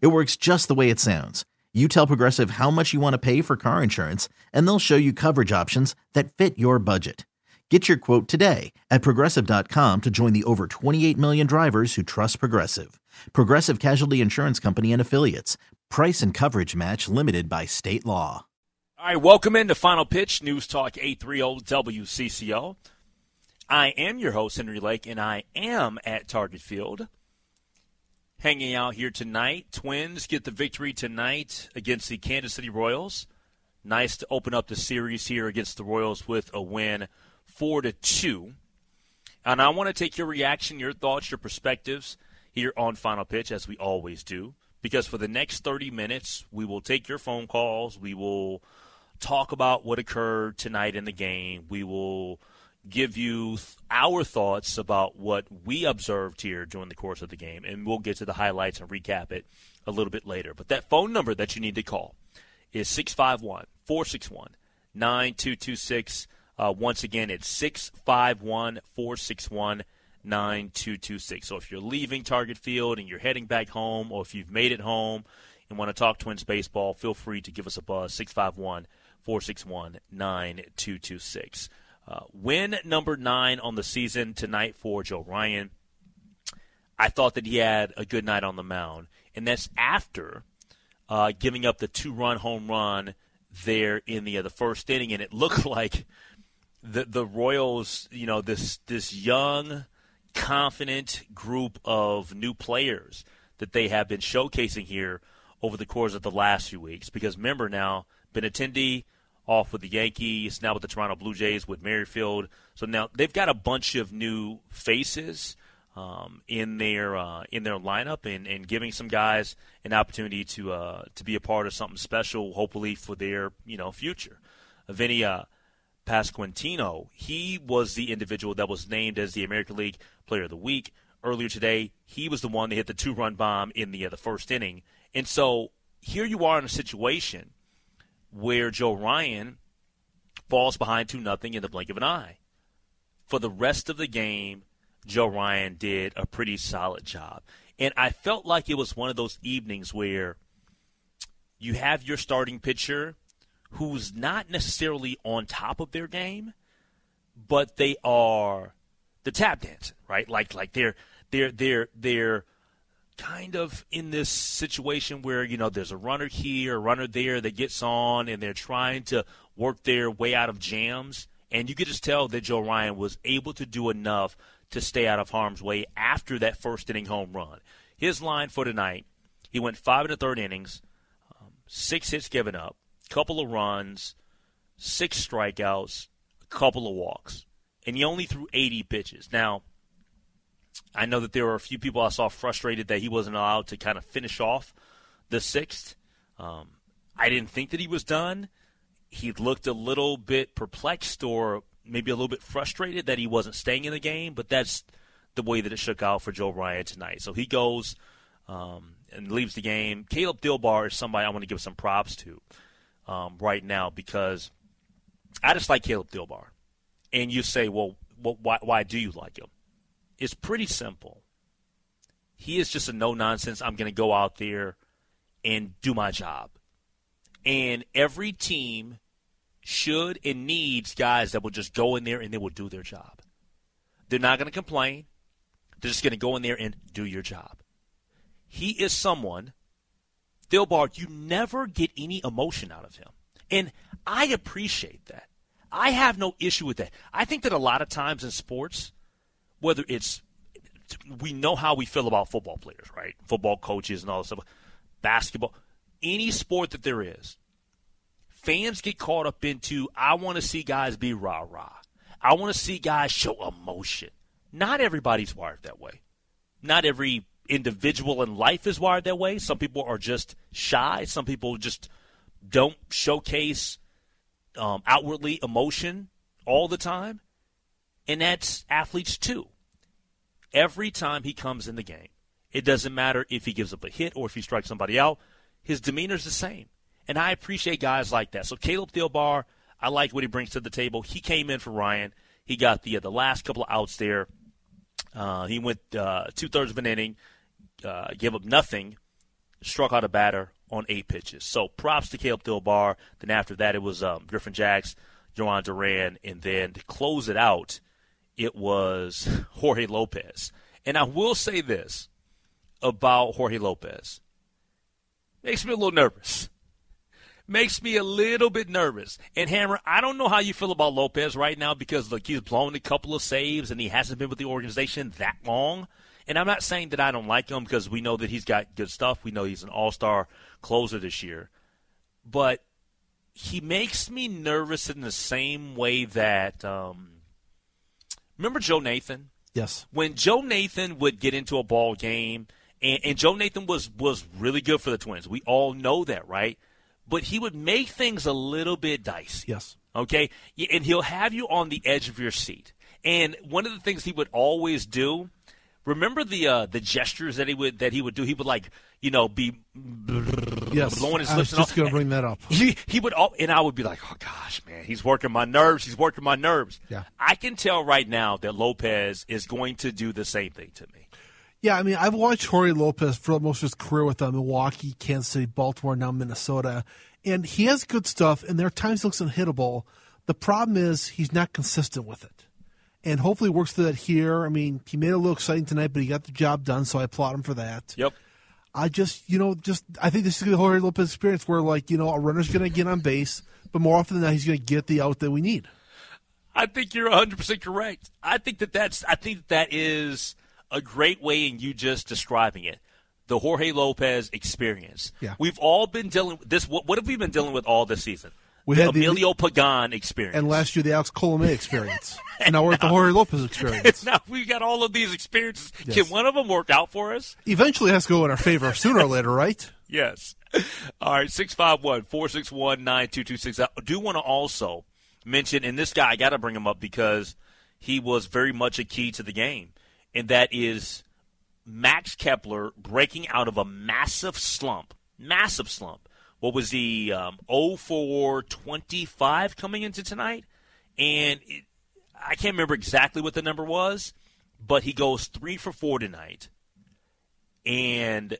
It works just the way it sounds. You tell Progressive how much you want to pay for car insurance, and they'll show you coverage options that fit your budget. Get your quote today at progressive.com to join the over 28 million drivers who trust Progressive. Progressive Casualty Insurance Company and Affiliates. Price and coverage match limited by state law. All right, welcome into Final Pitch News Talk 830 WCCO. I am your host, Henry Lake, and I am at Target Field hanging out here tonight. Twins get the victory tonight against the Kansas City Royals. Nice to open up the series here against the Royals with a win, four to two. And I want to take your reaction, your thoughts, your perspectives here on Final Pitch, as we always do. Because for the next 30 minutes, we will take your phone calls. We will talk about what occurred tonight in the game. We will give you our thoughts about what we observed here during the course of the game, and we'll get to the highlights and recap it a little bit later. But that phone number that you need to call is 651 461 9226. Uh, once again, it's 651 461 9226. So if you're leaving Target Field and you're heading back home, or if you've made it home and want to talk Twins baseball, feel free to give us a buzz 651 461 9226. Uh, win number nine on the season tonight for Joe Ryan. I thought that he had a good night on the mound, and that's after uh, giving up the two-run home run there in the uh, the first inning, and it looked like the the Royals, you know, this this young, confident group of new players that they have been showcasing here over the course of the last few weeks. Because remember now, Benintendi – off with the Yankees, now with the Toronto Blue Jays with Merrifield. So now they've got a bunch of new faces um, in their uh, in their lineup and, and giving some guys an opportunity to uh, to be a part of something special, hopefully for their you know future. Vinny uh, Pasquantino, he was the individual that was named as the American League Player of the Week earlier today. He was the one that hit the two run bomb in the uh, the first inning, and so here you are in a situation where Joe Ryan falls behind 2 nothing in the blink of an eye. For the rest of the game, Joe Ryan did a pretty solid job. And I felt like it was one of those evenings where you have your starting pitcher who's not necessarily on top of their game, but they are the tap dancing, right? Like like they're they're they're they're kind of in this situation where you know there's a runner here, a runner there that gets on, and they're trying to work their way out of jams. And you could just tell that Joe Ryan was able to do enough to stay out of harm's way after that first inning home run. His line for tonight, he went five and a third innings, um, six hits given up, couple of runs, six strikeouts, a couple of walks, and he only threw 80 pitches. Now I know that there were a few people I saw frustrated that he wasn't allowed to kind of finish off the sixth. Um, I didn't think that he was done. He looked a little bit perplexed or maybe a little bit frustrated that he wasn't staying in the game, but that's the way that it shook out for Joe Ryan tonight. So he goes um, and leaves the game. Caleb Thielbar is somebody I want to give some props to um, right now because I just like Caleb Thielbar. And you say, well, why, why do you like him? Is pretty simple. He is just a no nonsense. I'm going to go out there and do my job. And every team should and needs guys that will just go in there and they will do their job. They're not going to complain. They're just going to go in there and do your job. He is someone, Thielbar, you never get any emotion out of him. And I appreciate that. I have no issue with that. I think that a lot of times in sports, whether it's we know how we feel about football players, right? Football coaches and all this stuff. basketball, any sport that there is, fans get caught up into, I want to see guys be rah rah. I want to see guys show emotion. Not everybody's wired that way. Not every individual in life is wired that way. Some people are just shy. Some people just don't showcase um, outwardly emotion all the time. And that's athletes too. Every time he comes in the game, it doesn't matter if he gives up a hit or if he strikes somebody out, his demeanor's the same. And I appreciate guys like that. So Caleb Thielbar, I like what he brings to the table. He came in for Ryan. He got the uh, the last couple of outs there. Uh, he went uh, two thirds of an inning, uh, gave up nothing, struck out a batter on eight pitches. So props to Caleb Thielbar. Then after that, it was um, Griffin Jax, Jhoan Duran, and then to close it out, it was Jorge Lopez. And I will say this about Jorge Lopez. Makes me a little nervous. Makes me a little bit nervous. And Hammer, I don't know how you feel about Lopez right now because look, he's blown a couple of saves and he hasn't been with the organization that long. And I'm not saying that I don't like him because we know that he's got good stuff. We know he's an all star closer this year. But he makes me nervous in the same way that um, remember Joe Nathan? Yes. When Joe Nathan would get into a ball game and, and Joe Nathan was was really good for the Twins. We all know that, right? But he would make things a little bit dicey. Yes. Okay? And he'll have you on the edge of your seat. And one of the things he would always do Remember the uh, the gestures that he would that he would do. He would like you know be yes, blowing his I lips. was just going to bring that up. He he would all, and I would be like, oh gosh, man, he's working my nerves. He's working my nerves. Yeah. I can tell right now that Lopez is going to do the same thing to me. Yeah, I mean, I've watched Jorge Lopez for most of his career with uh, Milwaukee, Kansas City, Baltimore, now Minnesota, and he has good stuff. And there are times he looks unhittable. The problem is he's not consistent with it and hopefully works through that here. I mean, he made it a little exciting tonight, but he got the job done, so I applaud him for that. Yep. I just, you know, just I think this is the Jorge Lopez experience where, like, you know, a runner's going to get on base, but more often than not, he's going to get the out that we need. I think you're 100 percent correct. I think that that's I think that is a great way in you just describing it. The Jorge Lopez experience. Yeah. We've all been dealing with this. What, what have we been dealing with all this season? We the had the- Emilio Pagan experience. And last year, the Alex Colome experience. and now we're at the Jorge Lopez experience. now we've got all of these experiences. Yes. Can one of them work out for us? Eventually, it has to go in our favor sooner or later, right? Yes. All right, 651 461 9226. I do want to also mention, and this guy, I got to bring him up because he was very much a key to the game, and that is Max Kepler breaking out of a massive slump. Massive slump. What was he, um, 0 for 25 coming into tonight? And it, I can't remember exactly what the number was, but he goes 3 for 4 tonight. And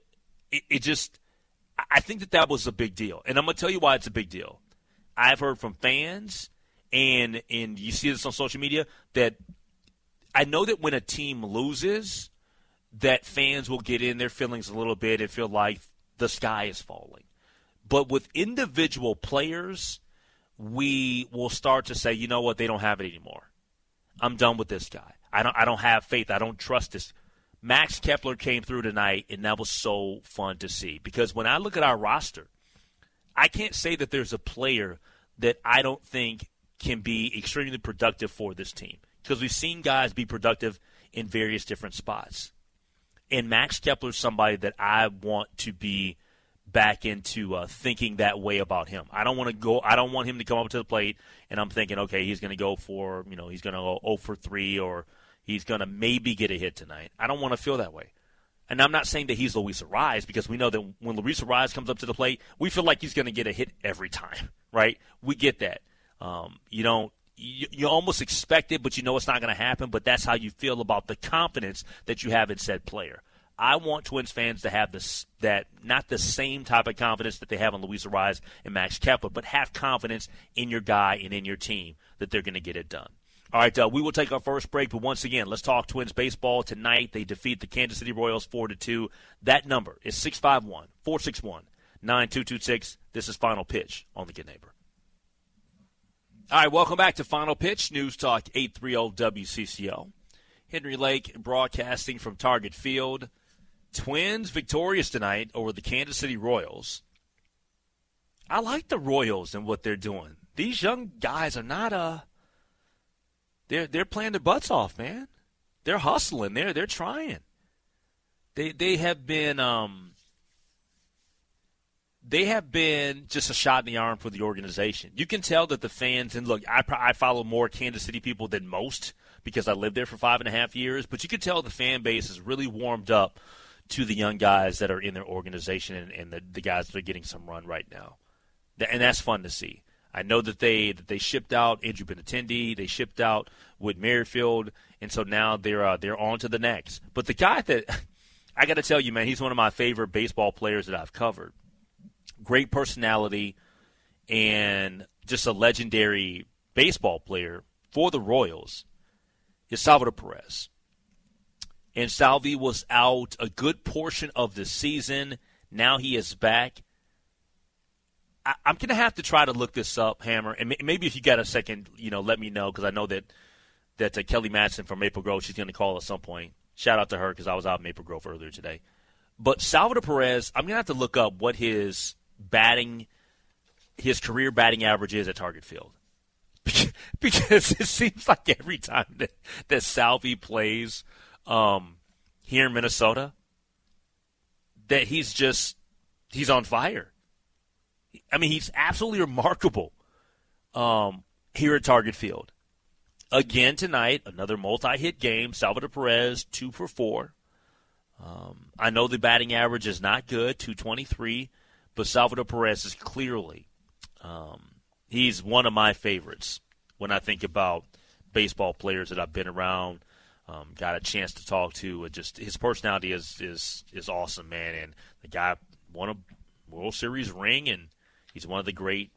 it, it just I think that that was a big deal, and I'm going to tell you why it's a big deal. I've heard from fans, and and you see this on social media that I know that when a team loses, that fans will get in their feelings a little bit and feel like the sky is falling. But with individual players, we will start to say, you know what, they don't have it anymore. I'm done with this guy. I don't I don't have faith. I don't trust this. Max Kepler came through tonight, and that was so fun to see. Because when I look at our roster, I can't say that there's a player that I don't think can be extremely productive for this team. Because we've seen guys be productive in various different spots. And Max Kepler is somebody that I want to be back into uh, thinking that way about him. I don't want to go. I don't want him to come up to the plate and I'm thinking, okay, he's going to go for you know he's going to go 0 for three or he's going to maybe get a hit tonight. I don't want to feel that way. And I'm not saying that he's Luis Arraez because we know that when Luis Arraez comes up to the plate, we feel like he's going to get a hit every time, right? We get that. Um, you don't. You, you almost expect it, but you know it's not going to happen. But that's how you feel about the confidence that you have in said player. I want Twins fans to have this that not the same type of confidence that they have in Luis Arraez and Max Kepler, but have confidence in your guy and in your team that they're going to get it done. All right, uh, we will take our first break, but once again, let's talk Twins baseball tonight. They defeat the Kansas City Royals four to two. That number is 651-461-9226. This is Final Pitch on the Good Neighbor. All right, welcome back to Final Pitch News Talk 830 WCCO. Henry Lake broadcasting from Target Field. Twins victorious tonight over the Kansas City Royals. I like the Royals and what they're doing. These young guys are not uh they're they're playing their butts off, man. They're hustling. They're they're trying. They they have been um they have been just a shot in the arm for the organization. You can tell that the fans and look, I I follow more Kansas City people than most because I lived there for five and a half years, but you can tell the fan base is really warmed up to the young guys that are in their organization and, and the, the guys that are getting some run right now, and that's fun to see. I know that they that they shipped out Andrew Benintendi, they shipped out Whit Merrifield, and so now they're uh, they're on to the next. But the guy that I got to tell you, man, he's one of my favorite baseball players that I've covered. Great personality and just a legendary baseball player for the Royals is Salvador Perez and Salvi was out a good portion of the season. Now he is back. I, am going to have to try to look this up, Hammer, and maybe if you got a second, you know, let me know because I know that that uh, Kelly Matson from Maple Grove, she's going to call at some point. Shout out to her because I was out in Maple Grove earlier today. But Salvador Perez, I'm going to have to look up what his batting, his career batting average is at Target Field. because it seems like every time that, that Salvi plays – um, here in Minnesota that he's just he's on fire. I mean, he's absolutely remarkable um, here at Target Field. Again tonight, another multi-hit game. Salvador Perez two for four. Um, I know the batting average is not good, 223, but Salvador Perez is clearly um, he's one of my favorites when I think about baseball players that I've been around um, got a chance to talk to. Just his personality is is is awesome, man. And the guy won a World Series ring, and he's one of the great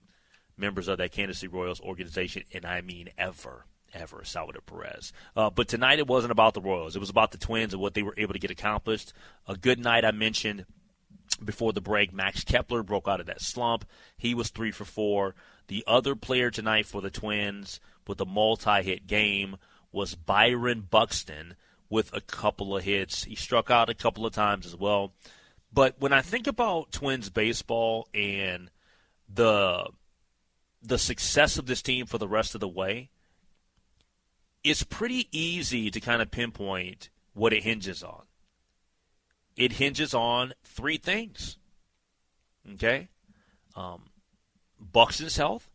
members of that Kansas City Royals organization, and I mean ever, ever, Salvador Perez. Uh, but tonight it wasn't about the Royals; it was about the Twins and what they were able to get accomplished. A good night, I mentioned before the break. Max Kepler broke out of that slump; he was three for four. The other player tonight for the Twins with a multi-hit game was Byron Buxton with a couple of hits. He struck out a couple of times as well. But when I think about Twins baseball and the the success of this team for the rest of the way, it's pretty easy to kind of pinpoint what it hinges on. It hinges on three things. Okay, um, Buxton's health,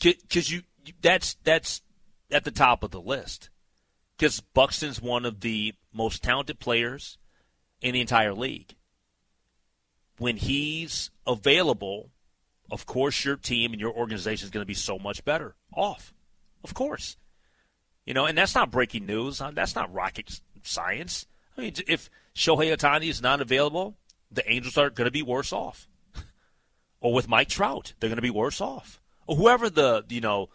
because you that's that's at the top of the list because Buxton's one of the most talented players in the entire league. When he's available, of course, your team and your organization is going to be so much better off. Of course. You know, and that's not breaking news. Uh, that's not rocket science. I mean, if Shohei Ohtani is not available, the Angels are going to be worse off. or with Mike Trout, they're going to be worse off. Or whoever the, you know,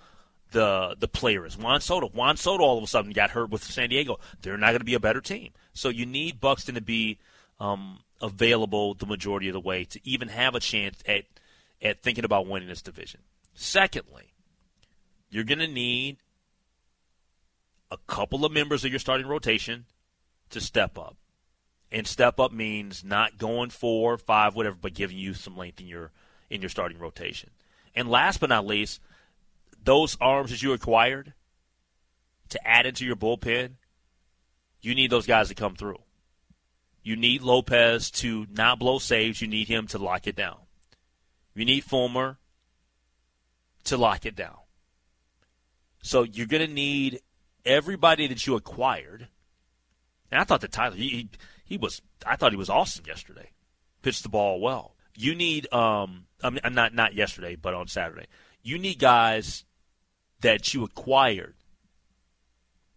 the the player is. Juan Soto. Juan Soto all of a sudden got hurt with San Diego. They're not going to be a better team. So you need Buxton to be um, available the majority of the way to even have a chance at at thinking about winning this division. Secondly, you're going to need a couple of members of your starting rotation to step up. And step up means not going four, five, whatever, but giving you some length in your in your starting rotation. And last but not least, those arms that you acquired to add into your bullpen, you need those guys to come through. You need Lopez to not blow saves. You need him to lock it down. You need Fulmer to lock it down. So you're going to need everybody that you acquired. And I thought that Tyler, he, he, he was, I thought he was awesome yesterday. Pitched the ball well. You need, um, I mean, not not yesterday, but on Saturday. You need guys that you acquired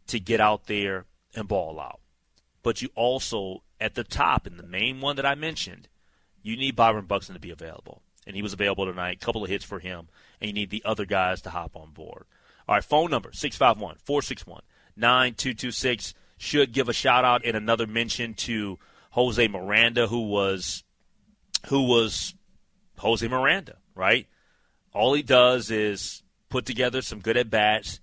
to get out there and ball out. But you also, at the top, in the main one that I mentioned, you need Byron Buxton to be available. And he was available tonight. A couple of hits for him. And you need the other guys to hop on board. All right, phone number 651 461 9226. Should give a shout out and another mention to Jose Miranda, who was who was Jose Miranda, right? All he does is put together some good at bats.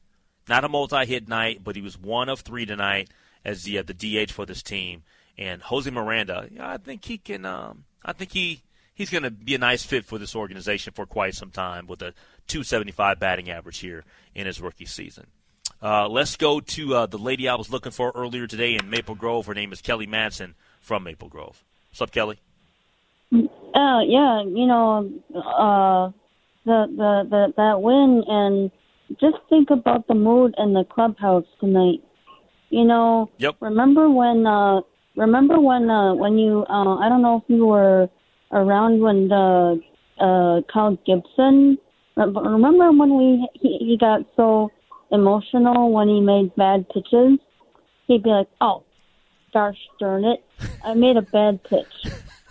Not a multi hit night, but he was one of three tonight as the uh, the DH for this team, And Jose Miranda, I think he can. Um, I think he he's going to be a nice fit for this organization for quite some time with a 275 batting average here in his rookie season. Uh, let's go to uh, the lady I was looking for earlier today in Maple Grove. Her name is Kelly Madsen from Maple Grove. What's up, Kelly? Uh, yeah, you know, uh, the, the the that win, and just think about the mood in the clubhouse tonight. You know, Yep. remember when uh, remember when uh, when you uh, I don't know if you were around when the uh, Kyle Gibson. Remember when we he, he got so emotional when he made bad pitches? He'd be like, "Oh, gosh darn it, I made a bad pitch."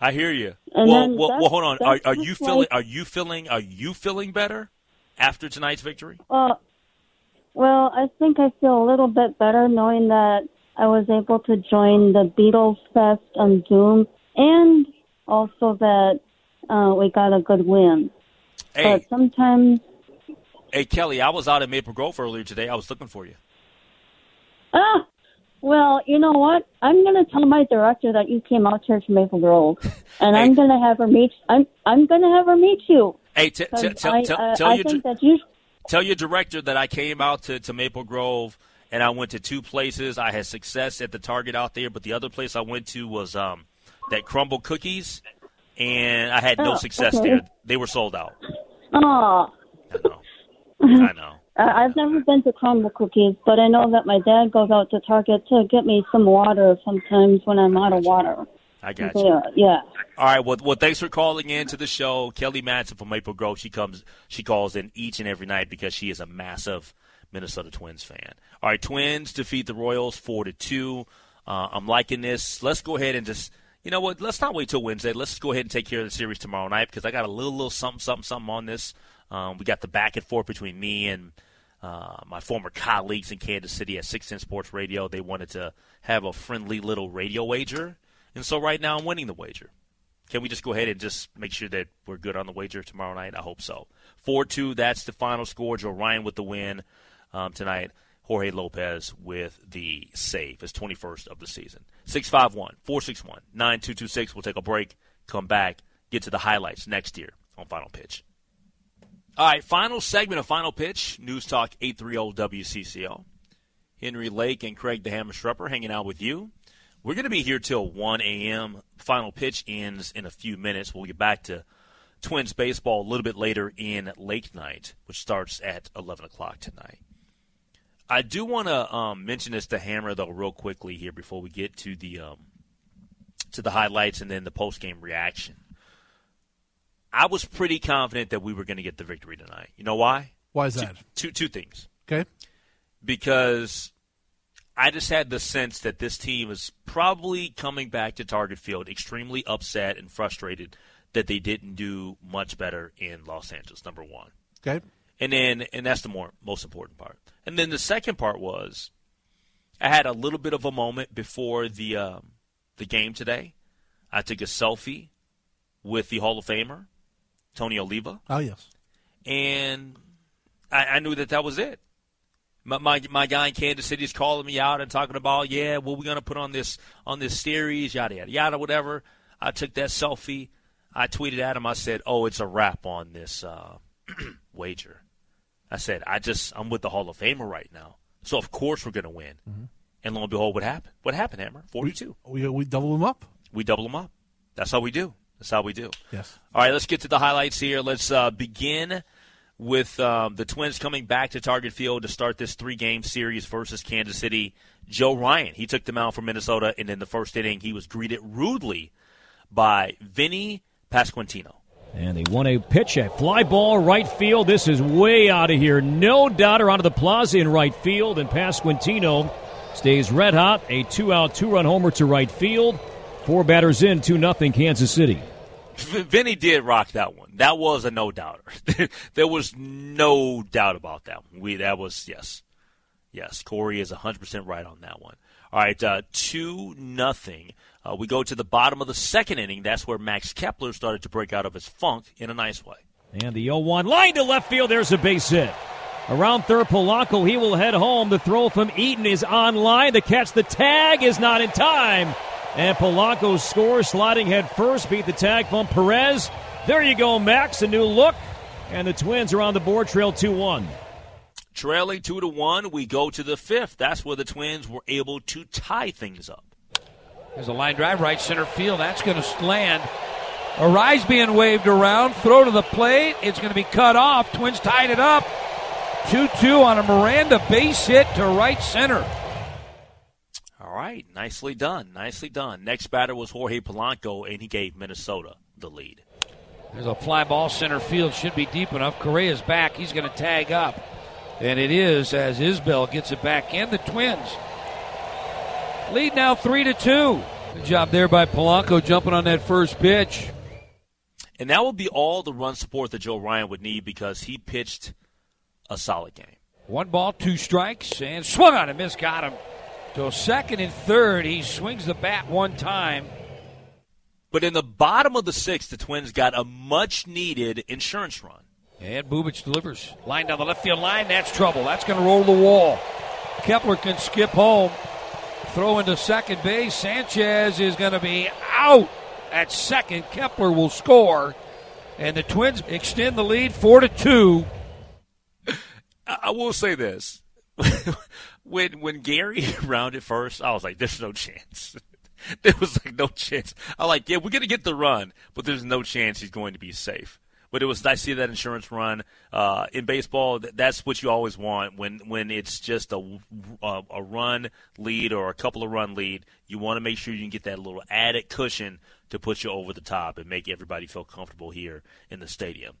I hear you. And well, well, well, hold on. Are, are you feeling? like- Are you feeling? Are you feeling better after tonight's victory? Well, well, I think I feel a little bit better knowing that I was able to join the Beatles Fest on Zoom, and also that uh, we got a good win. Hey, But sometimes, hey, Kelly, I was out at Maple Grove earlier today. I was looking for you. ah, well, you know what? I'm going to tell my director that you came out here to Maple Grove, and Hey. I'm going to have her meet. I'm I'm going to have her meet you. Hey, t- t- tell, I, tell, I, tell I your think dir- that you. tell your director that I came out to, to Maple Grove and I went to two places. I had success at the Target out there, but the other place I went to was um, that Crumble Cookies, and I had no Oh, success okay. there. They were sold out. Oh, I know. I know. I- I've never been to Crumble Cookies, but I know that my dad goes out to Target to get me some water sometimes when I'm out of water. I got you. Yeah, yeah. All right. Well, well, thanks for calling in to the show, Kelly Madsen from Maple Grove. She comes, she calls in each and every night because she is a massive Minnesota Twins fan. All right, Twins defeat the Royals four to two. Uh, I'm liking this. Let's go ahead and just, you know what? Let's not wait till Wednesday. Let's go ahead and take care of the series tomorrow night because I got a little, little something, something, something on this. Um, we got the back and forth between me and uh, my former colleagues in Kansas City at 610 Sports Radio. They wanted to have a friendly little radio wager. And so right now I'm winning the wager. Can we just go ahead and just make sure that we're good on the wager tomorrow night? I hope so. 4 2, that's the final score. Joe Ryan with the win um, tonight. Jorge Lopez with the save, his 21st of the season. 651 461 9226. We'll take a break, come back, get to the highlights next year on Final Pitch. All right, final segment of Final Pitch, News Talk 830 WCCO. Henry Lake and Craig the Hammer Strupper hanging out with you. We're going to be here till 1 a.m. Final pitch ends in a few minutes. We'll get back to Twins baseball a little bit later in Lake Night, which starts at 11 o'clock tonight. I do want to um, mention this to Hammer though, real quickly here before we get to the um, to the highlights and then the post game reaction. I was pretty confident that we were going to get the victory tonight. You know why? Why is Two- that? two two things Okay. because I just had the sense that this team is probably coming back to Target Field extremely upset and frustrated that they didn't do much better in Los Angeles. Number one, Okay. and then and that's the more most important part. And then the second part was I had a little bit of a moment before the um, the game today. I took a selfie with the Hall of Famer Tony Oliva Oh yes. and I, I knew that that was it. My, my my guy in Kansas City is calling me out and talking about, yeah, well, we're gonna put on this on this series, yada yada yada, whatever. I took that selfie. I tweeted at him. I said, "Oh, it's a wrap on this uh, wager." I said, "I just I'm with the Hall of Famer right now, so of course we're gonna win." And lo and behold, what happened? What happened, Hammer? Forty-two. We we double them up. We double them up. That's how we do. That's how we do. Yes. All right, let's get to the highlights here. Let's uh, begin with um, the Twins coming back to Target Field to start this three-game series versus Kansas City. Joe Ryan, he took them out from Minnesota, and in the first inning, he was greeted rudely by Vinny Pasquantino. And they want a pitch, a fly ball right field. This is way out of here. No doubter onto the plaza in right field. And Pasquantino stays red hot. A two out, two run homer to right field. Four batters in, 2 nothing Kansas City. Vinny did rock that one. That was a no doubter. there was no doubt about that one. We that was yes, yes. Corey is 100 percent right on that one. All right, uh, two nothing. Uh, we go to the bottom of the second inning. That's where Max Kepler started to break out of his funk in a nice way. And the 0 1 line to left field. There's a base hit. Around third, Polanco, he will head home. The throw from Eaton is on line. The catch, the tag is not in time. And Polanco scores, sliding head first, beat the tag from Perez. There you go, Max, a new look. And the Twins are on the board, trail 2 1. Trailing 2 to 1, we go to the fifth. That's where the Twins were able to tie things up. There's a line drive right center field. That's going to land. Arraez being waved around. Throw to the plate. It's going to be cut off. Twins tied it up. 2 2 on a Miranda base hit to right center. Right. Nicely done. Nicely done. Next batter was Jorge Polanco, and he gave Minnesota the lead. There's a fly ball center field. Should be deep enough. Correa's back. He's going to tag up. And it is as Isbel gets it back in. The Twins lead now 3 to 2. Good job there by Polanco jumping on that first pitch. And that would be all the run support that Joe Ryan would need because he pitched a solid game. One ball, two strikes, and swung on and missed. Got him. So second and third, he swings the bat one time. But in the bottom of the sixth, the Twins got a much needed insurance run. And Bubic delivers. Line down the left field line. That's trouble. That's going to roll the wall. Kepler can skip home. Throw into second base. Sanchez is going to be out at second. Kepler will score. And the Twins extend the lead 4 to 2. I will say this. when when Gary rounded first, I was like, there's no chance. there was like no chance. I like, yeah, we're gonna get the run, but there's no chance he's going to be safe. But it was nice to see that insurance run uh, in baseball. That's what you always want when when it's just a, a, a run lead or a couple of run lead. You want to make sure you can get that little added cushion to put you over the top and make everybody feel comfortable here in the stadium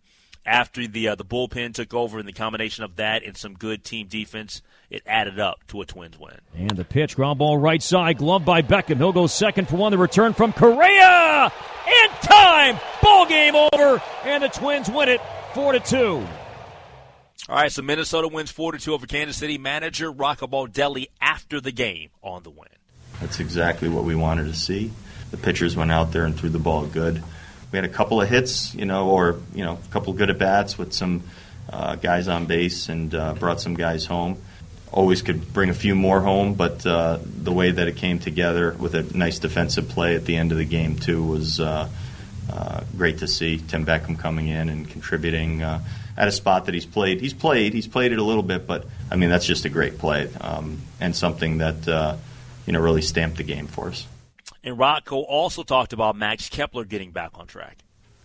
after the uh, the bullpen took over and the combination of that and some good team defense, it added up to a Twins win. And the pitch, ground ball right side, glove by Beckham. He'll go second for one. The return from Correa in time. Ball game over, and the Twins win it four to two. All right, so Minnesota wins four to two over Kansas City. Manager Rocco Baldelli after the game on the win. That's exactly what we wanted to see. The pitchers went out there and threw the ball good we had a couple of hits, you know, or you know, a couple of good at bats with some uh, guys on base and uh, brought some guys home. Always could bring a few more home, but uh, the way that it came together with a nice defensive play at the end of the game too was uh, uh, great to see. Tim Beckham coming in and contributing uh, at a spot that he's played. He's played. He's played it a little bit, but I mean that's just a great play um, and something that you know really stamped the game for us. And Rocco also talked about Max Kepler getting back on track.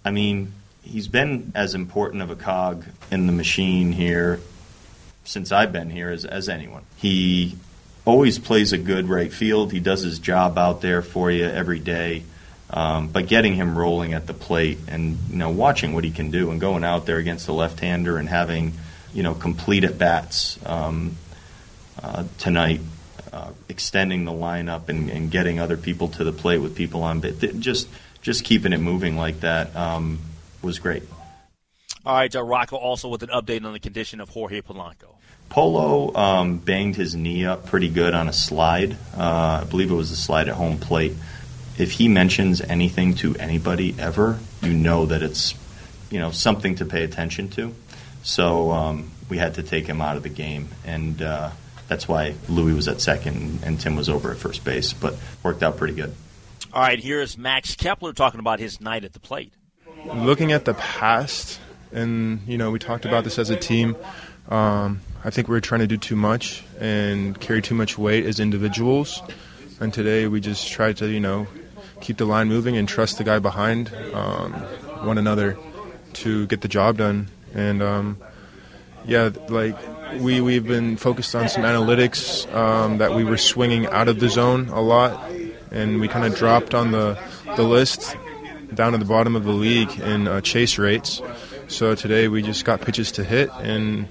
I mean, he's been as important of a cog in the machine here since I've been here as, as anyone. He always plays a good right field. He does his job out there for you every day. Um, but getting him rolling at the plate and you know watching what he can do and going out there against the left-hander and having you know complete at bats um, uh, tonight uh, extending the lineup and, and, getting other people to the plate with people on bit. Just just keeping it moving like that um, was great. All right, uh, Rocco also with an update on the condition of Jorge Polanco. Polo um, banged his knee up pretty good on a slide. Uh, I believe it was a slide at home plate. If he mentions anything to anybody ever, you know that it's you know something to pay attention to. So um, we had to take him out of the game, and uh, that's why Louis was at second and Tim was over at first base, but worked out pretty good. All right, here's Max Kepler talking about his night at the plate. Looking at the past, and you know, we talked about this as a team. Um, I think we were trying to do too much and carry too much weight as individuals. And today we just tried to, you know, keep the line moving and trust the guy behind um, one another to get the job done. And um, yeah, like we we've been focused on some analytics um, that we were swinging out of the zone a lot, and we kind of dropped on the the list down at the bottom of the league in uh, chase rates. So today we just got pitches to hit and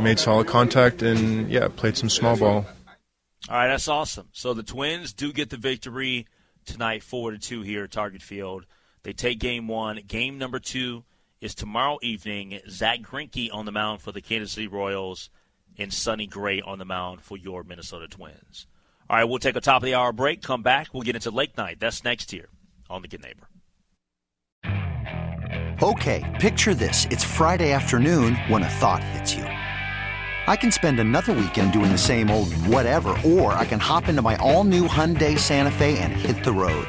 made solid contact and yeah, played some small ball. All right, that's awesome. So the Twins do get the victory tonight, four to two here at Target Field. They take game one. Game number two is tomorrow evening. Zack Greinke on the mound for the Kansas City Royals and Sonny Gray on the mound for your Minnesota Twins. All right, we'll take a top of the hour break. Come back. We'll get into Lake Night. That's next here on the Good Neighbor. Okay, picture this. It's Friday afternoon when a thought hits you. I can spend another weekend doing the same old whatever, or I can hop into my all-new Hyundai Santa Fe and hit the road.